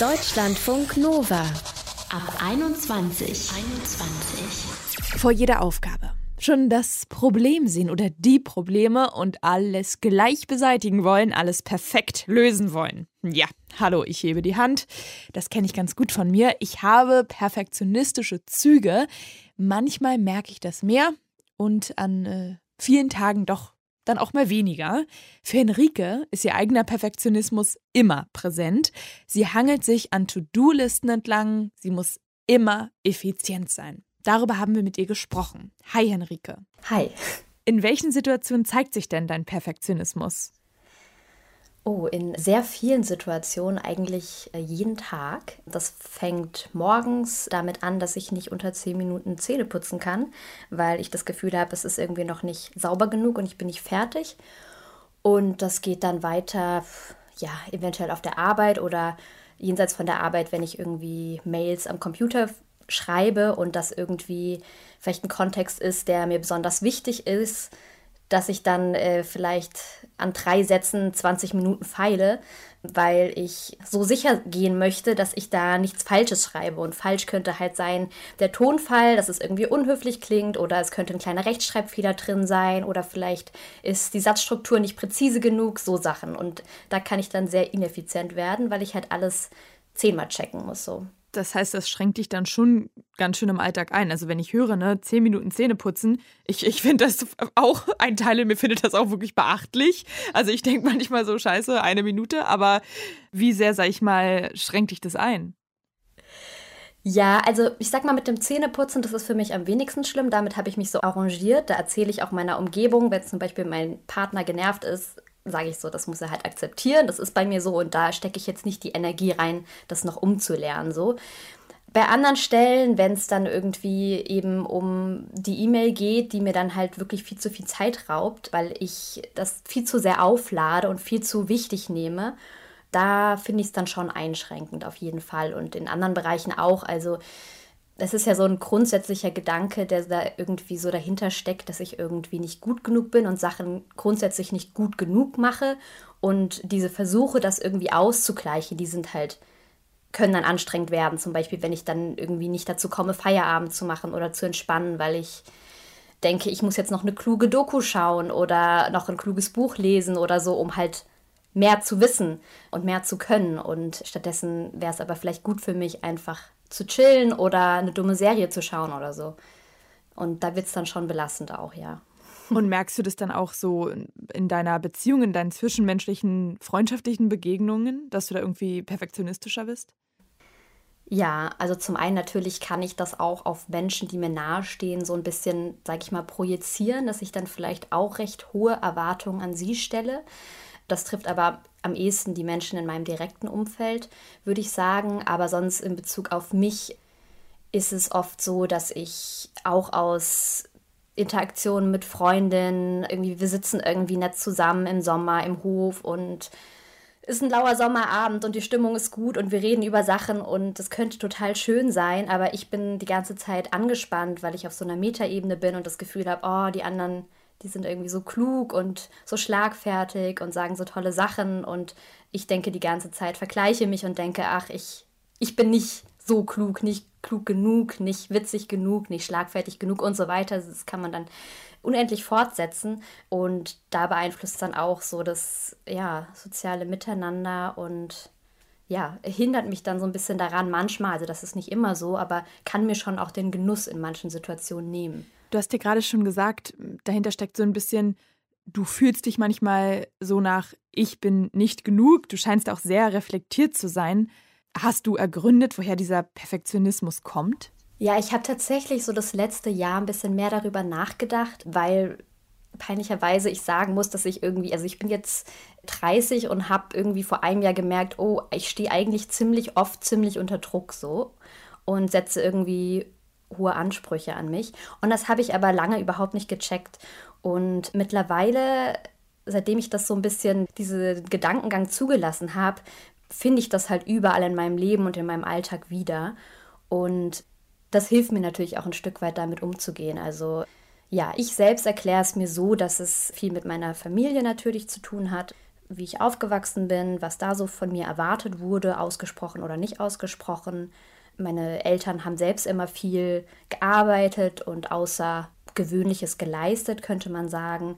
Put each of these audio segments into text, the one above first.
Deutschlandfunk Nova. Ab 21. 21. Vor jeder Aufgabe schon das Problem sehen oder die Probleme und alles gleich beseitigen wollen, alles perfekt lösen wollen. Ja, hallo, ich hebe die Hand. Das kenne ich ganz gut von mir. Ich habe perfektionistische Züge. Manchmal merke ich das mehr und an äh, vielen Tagen doch dann auch mal weniger. Für Henrike ist ihr eigener Perfektionismus immer präsent. Sie hangelt sich an To-Do-Listen entlang. Sie muss immer effizient sein. Darüber haben wir mit ihr gesprochen. Hi Henrike. Hi. In welchen Situationen zeigt sich denn dein Perfektionismus? Oh, in sehr vielen Situationen eigentlich äh, jeden Tag. Das fängt morgens damit an, dass ich nicht unter zehn Minuten Zähne putzen kann, weil ich das Gefühl habe, es ist irgendwie noch nicht sauber genug und ich bin nicht fertig. Und das geht dann weiter, ja, eventuell auf der Arbeit oder jenseits von der Arbeit, wenn ich irgendwie Mails am Computer schreibe und das irgendwie vielleicht ein Kontext ist, der mir besonders wichtig ist, dass ich dann äh, vielleicht an drei Sätzen 20 Minuten feile, weil ich so sicher gehen möchte, dass ich da nichts Falsches schreibe. Und falsch könnte halt sein der Tonfall, dass es irgendwie unhöflich klingt, oder es könnte ein kleiner Rechtschreibfehler drin sein, oder vielleicht ist die Satzstruktur nicht präzise genug, so Sachen. Und da kann ich dann sehr ineffizient werden, weil ich halt alles zehnmal checken muss. So. Das heißt, das schränkt dich dann schon ganz schön im Alltag ein. Also wenn ich höre, ne, zehn Minuten Zähne putzen, ich, ich finde das auch, ein Teil in mir findet das auch wirklich beachtlich. Also ich denke manchmal so, scheiße, eine Minute, aber wie sehr, sag ich mal, schränkt dich das ein? Ja, also ich sag mal mit dem Zähneputzen, das ist für mich am wenigsten schlimm. Damit habe ich mich so arrangiert. Da erzähle ich auch meiner Umgebung, wenn zum Beispiel mein Partner genervt ist, sage ich so, das muss er halt akzeptieren. Das ist bei mir so und da stecke ich jetzt nicht die Energie rein, das noch umzulernen. So. Bei anderen Stellen, wenn es dann irgendwie eben um die E-Mail geht, die mir dann halt wirklich viel zu viel Zeit raubt, weil ich das viel zu sehr auflade und viel zu wichtig nehme, da finde ich es dann schon einschränkend auf jeden Fall und in anderen Bereichen auch. Also es ist ja so ein grundsätzlicher Gedanke, der da irgendwie so dahinter steckt, dass ich irgendwie nicht gut genug bin und Sachen grundsätzlich nicht gut genug mache. Und diese Versuche, das irgendwie auszugleichen, die sind halt, können dann anstrengend werden. Zum Beispiel, wenn ich dann irgendwie nicht dazu komme, Feierabend zu machen oder zu entspannen, weil ich denke, ich muss jetzt noch eine kluge Doku schauen oder noch ein kluges Buch lesen oder so, um halt mehr zu wissen und mehr zu können. Und stattdessen wäre es aber vielleicht gut für mich, einfach zu chillen oder eine dumme Serie zu schauen oder so. Und da wird es dann schon belastend auch, ja. Und merkst du das dann auch so in deiner Beziehung, in deinen zwischenmenschlichen, freundschaftlichen Begegnungen, dass du da irgendwie perfektionistischer bist? Ja, also zum einen natürlich kann ich das auch auf Menschen, die mir nahestehen, so ein bisschen, sag ich mal, projizieren, dass ich dann vielleicht auch recht hohe Erwartungen an sie stelle. Das trifft aber am ehesten die Menschen in meinem direkten Umfeld, würde ich sagen. Aber sonst in Bezug auf mich ist es oft so, dass ich auch aus Interaktionen mit Freundinnen, irgendwie, wir sitzen irgendwie nett zusammen im Sommer im Hof und ist ein lauer Sommerabend und die Stimmung ist gut und wir reden über Sachen und es könnte total schön sein, aber ich bin die ganze Zeit angespannt, weil ich auf so einer Metaebene bin und das Gefühl habe, oh, die anderen die sind irgendwie so klug und so schlagfertig und sagen so tolle Sachen und ich denke die ganze Zeit, vergleiche mich und denke, ach, ich, ich bin nicht so klug, nicht klug genug, nicht witzig genug, nicht schlagfertig genug und so weiter. Das kann man dann unendlich fortsetzen und da beeinflusst dann auch so das ja, soziale Miteinander und ja, hindert mich dann so ein bisschen daran manchmal, also das ist nicht immer so, aber kann mir schon auch den Genuss in manchen Situationen nehmen. Du hast dir gerade schon gesagt, dahinter steckt so ein bisschen, du fühlst dich manchmal so nach, ich bin nicht genug. Du scheinst auch sehr reflektiert zu sein. Hast du ergründet, woher dieser Perfektionismus kommt? Ja, ich habe tatsächlich so das letzte Jahr ein bisschen mehr darüber nachgedacht, weil peinlicherweise ich sagen muss, dass ich irgendwie, also ich bin jetzt 30 und habe irgendwie vor einem Jahr gemerkt, oh, ich stehe eigentlich ziemlich oft ziemlich unter Druck so und setze irgendwie hohe Ansprüche an mich. Und das habe ich aber lange überhaupt nicht gecheckt. Und mittlerweile, seitdem ich das so ein bisschen, diesen Gedankengang zugelassen habe, finde ich das halt überall in meinem Leben und in meinem Alltag wieder. Und das hilft mir natürlich auch ein Stück weit damit umzugehen. Also ja, ich selbst erkläre es mir so, dass es viel mit meiner Familie natürlich zu tun hat, wie ich aufgewachsen bin, was da so von mir erwartet wurde, ausgesprochen oder nicht ausgesprochen. Meine Eltern haben selbst immer viel gearbeitet und Außergewöhnliches geleistet, könnte man sagen.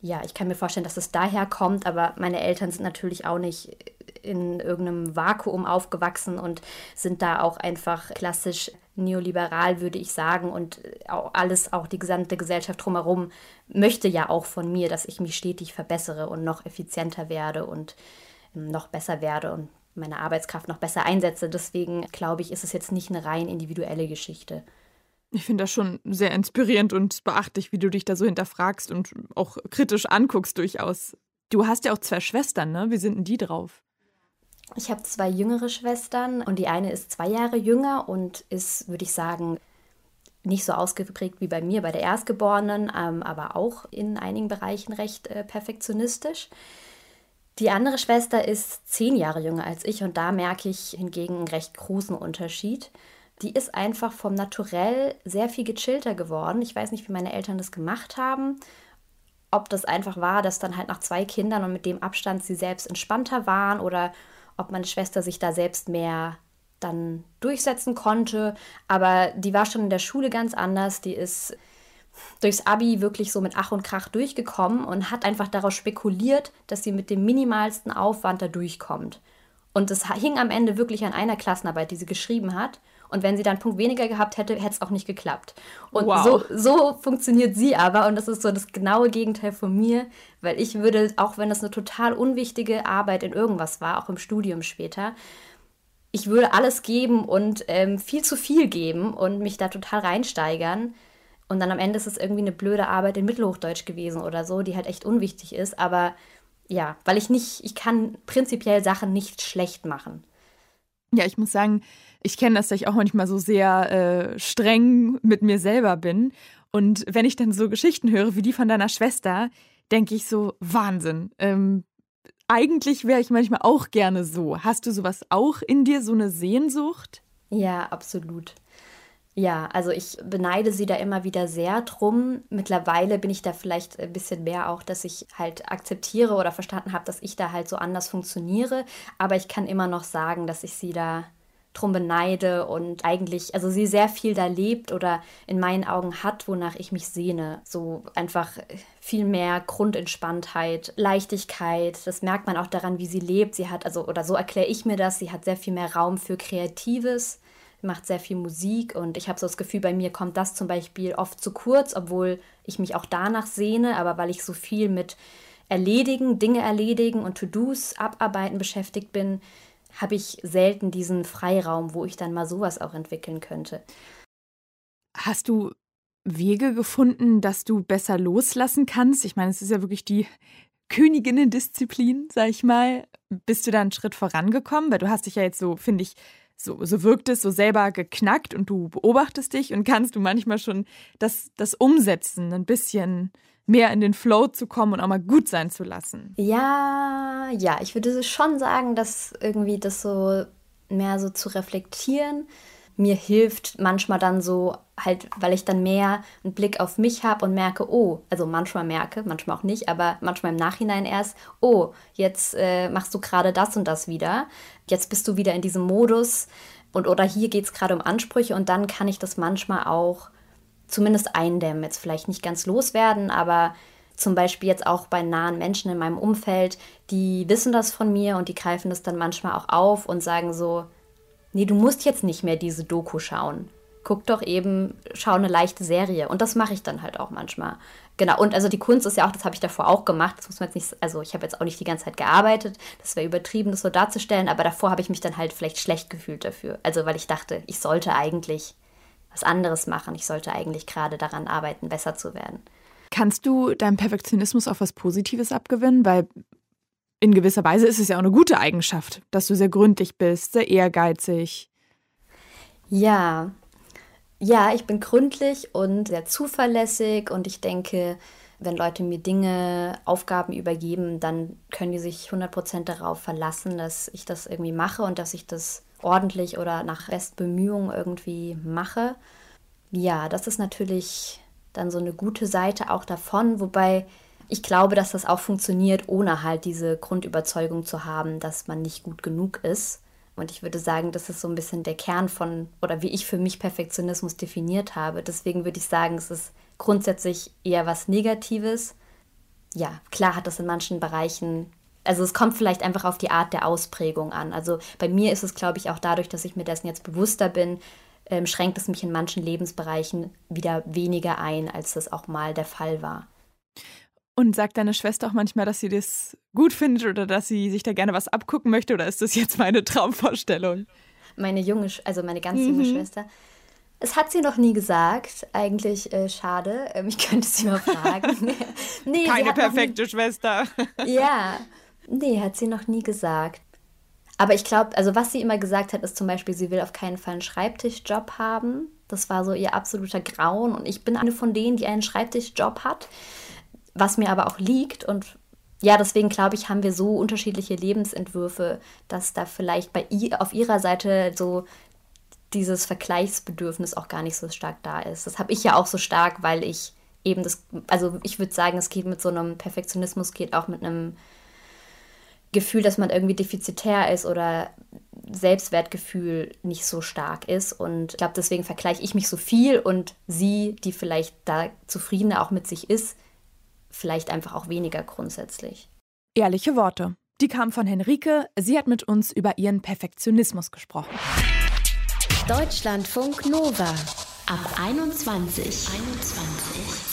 Ja, ich kann mir vorstellen, dass es daher kommt, aber meine Eltern sind natürlich auch nicht in irgendeinem Vakuum aufgewachsen und sind da auch einfach klassisch neoliberal, würde ich sagen. Und auch alles, auch die gesamte Gesellschaft drumherum möchte ja auch von mir, dass ich mich stetig verbessere und noch effizienter werde und ähm, noch besser werde und meine Arbeitskraft noch besser einsetze. Deswegen glaube ich, ist es jetzt nicht eine rein individuelle Geschichte. Ich finde das schon sehr inspirierend und beachtlich, wie du dich da so hinterfragst und auch kritisch anguckst durchaus. Du hast ja auch zwei Schwestern, ne? Wie sind denn die drauf? Ich habe zwei jüngere Schwestern und die eine ist zwei Jahre jünger und ist, würde ich sagen, nicht so ausgeprägt wie bei mir, bei der Erstgeborenen, ähm, aber auch in einigen Bereichen recht äh, perfektionistisch. Die andere Schwester ist zehn Jahre jünger als ich und da merke ich hingegen einen recht großen Unterschied. Die ist einfach vom Naturell sehr viel gechillter geworden. Ich weiß nicht, wie meine Eltern das gemacht haben. Ob das einfach war, dass dann halt nach zwei Kindern und mit dem Abstand sie selbst entspannter waren oder ob meine Schwester sich da selbst mehr dann durchsetzen konnte. Aber die war schon in der Schule ganz anders. Die ist durchs Abi wirklich so mit Ach und Krach durchgekommen und hat einfach darauf spekuliert, dass sie mit dem minimalsten Aufwand da durchkommt. Und es hing am Ende wirklich an einer Klassenarbeit, die sie geschrieben hat. Und wenn sie dann einen Punkt weniger gehabt hätte, hätte es auch nicht geklappt. Und wow. so, so funktioniert sie aber. Und das ist so das genaue Gegenteil von mir, weil ich würde, auch wenn es eine total unwichtige Arbeit in irgendwas war, auch im Studium später, ich würde alles geben und ähm, viel zu viel geben und mich da total reinsteigern. Und dann am Ende ist es irgendwie eine blöde Arbeit in Mittelhochdeutsch gewesen oder so, die halt echt unwichtig ist. Aber ja, weil ich nicht, ich kann prinzipiell Sachen nicht schlecht machen. Ja, ich muss sagen, ich kenne das, dass ich auch manchmal so sehr äh, streng mit mir selber bin. Und wenn ich dann so Geschichten höre wie die von deiner Schwester, denke ich so, Wahnsinn. Ähm, eigentlich wäre ich manchmal auch gerne so. Hast du sowas auch in dir, so eine Sehnsucht? Ja, absolut. Ja, also ich beneide sie da immer wieder sehr drum. Mittlerweile bin ich da vielleicht ein bisschen mehr auch, dass ich halt akzeptiere oder verstanden habe, dass ich da halt so anders funktioniere. Aber ich kann immer noch sagen, dass ich sie da drum beneide und eigentlich, also sie sehr viel da lebt oder in meinen Augen hat, wonach ich mich sehne. So einfach viel mehr Grundentspanntheit, Leichtigkeit. Das merkt man auch daran, wie sie lebt. Sie hat, also, oder so erkläre ich mir das, sie hat sehr viel mehr Raum für Kreatives macht sehr viel Musik und ich habe so das Gefühl, bei mir kommt das zum Beispiel oft zu kurz, obwohl ich mich auch danach sehne, aber weil ich so viel mit Erledigen, Dinge erledigen und To-Dos abarbeiten beschäftigt bin, habe ich selten diesen Freiraum, wo ich dann mal sowas auch entwickeln könnte. Hast du Wege gefunden, dass du besser loslassen kannst? Ich meine, es ist ja wirklich die Königinnen-Disziplin, sag ich mal. Bist du da einen Schritt vorangekommen? Weil du hast dich ja jetzt so, finde ich, so, so wirkt es so selber geknackt und du beobachtest dich und kannst du manchmal schon das, das umsetzen, ein bisschen mehr in den Flow zu kommen und auch mal gut sein zu lassen. Ja, ja, ich würde schon sagen, dass irgendwie das so mehr so zu reflektieren mir hilft manchmal dann so halt, weil ich dann mehr einen Blick auf mich habe und merke, oh, also manchmal merke, manchmal auch nicht, aber manchmal im Nachhinein erst, oh, jetzt äh, machst du gerade das und das wieder, jetzt bist du wieder in diesem Modus und oder hier geht es gerade um Ansprüche und dann kann ich das manchmal auch zumindest eindämmen. Jetzt vielleicht nicht ganz loswerden, aber zum Beispiel jetzt auch bei nahen Menschen in meinem Umfeld, die wissen das von mir und die greifen das dann manchmal auch auf und sagen so, nee, du musst jetzt nicht mehr diese Doku schauen. Guck doch eben, schau eine leichte Serie. Und das mache ich dann halt auch manchmal. Genau, und also die Kunst ist ja auch, das habe ich davor auch gemacht. Das muss man jetzt nicht, also ich habe jetzt auch nicht die ganze Zeit gearbeitet. Das wäre übertrieben, das so darzustellen. Aber davor habe ich mich dann halt vielleicht schlecht gefühlt dafür. Also weil ich dachte, ich sollte eigentlich was anderes machen. Ich sollte eigentlich gerade daran arbeiten, besser zu werden. Kannst du deinem Perfektionismus auch was Positives abgewinnen? Weil in gewisser Weise ist es ja auch eine gute Eigenschaft, dass du sehr gründlich bist, sehr ehrgeizig. Ja, ja, ich bin gründlich und sehr zuverlässig und ich denke, wenn Leute mir Dinge, Aufgaben übergeben, dann können die sich 100% darauf verlassen, dass ich das irgendwie mache und dass ich das ordentlich oder nach Bestbemühung irgendwie mache. Ja, das ist natürlich dann so eine gute Seite auch davon, wobei ich glaube, dass das auch funktioniert, ohne halt diese Grundüberzeugung zu haben, dass man nicht gut genug ist. Und ich würde sagen, das ist so ein bisschen der Kern von, oder wie ich für mich Perfektionismus definiert habe. Deswegen würde ich sagen, es ist grundsätzlich eher was Negatives. Ja, klar hat das in manchen Bereichen, also es kommt vielleicht einfach auf die Art der Ausprägung an. Also bei mir ist es, glaube ich, auch dadurch, dass ich mir dessen jetzt bewusster bin, ähm, schränkt es mich in manchen Lebensbereichen wieder weniger ein, als das auch mal der Fall war. Und sagt deine Schwester auch manchmal, dass sie das gut findet oder dass sie sich da gerne was abgucken möchte oder ist das jetzt meine Traumvorstellung? Meine junge, also meine ganz junge mhm. Schwester. Es hat sie noch nie gesagt. Eigentlich äh, schade. Ähm, ich könnte sie mal fragen. nee, Keine perfekte nie... Schwester. ja. Nee, hat sie noch nie gesagt. Aber ich glaube, also was sie immer gesagt hat, ist zum Beispiel, sie will auf keinen Fall einen Schreibtischjob haben. Das war so ihr absoluter Grauen. Und ich bin eine von denen, die einen Schreibtischjob hat was mir aber auch liegt und ja, deswegen glaube ich, haben wir so unterschiedliche Lebensentwürfe, dass da vielleicht bei ihr, auf ihrer Seite so dieses Vergleichsbedürfnis auch gar nicht so stark da ist. Das habe ich ja auch so stark, weil ich eben das, also ich würde sagen, es geht mit so einem Perfektionismus, geht auch mit einem Gefühl, dass man irgendwie defizitär ist oder Selbstwertgefühl nicht so stark ist. Und ich glaube, deswegen vergleiche ich mich so viel und sie, die vielleicht da zufriedener auch mit sich ist, vielleicht einfach auch weniger grundsätzlich. Ehrliche Worte. Die kamen von Henrike. Sie hat mit uns über ihren Perfektionismus gesprochen. Deutschlandfunk Nova ab 21. 21.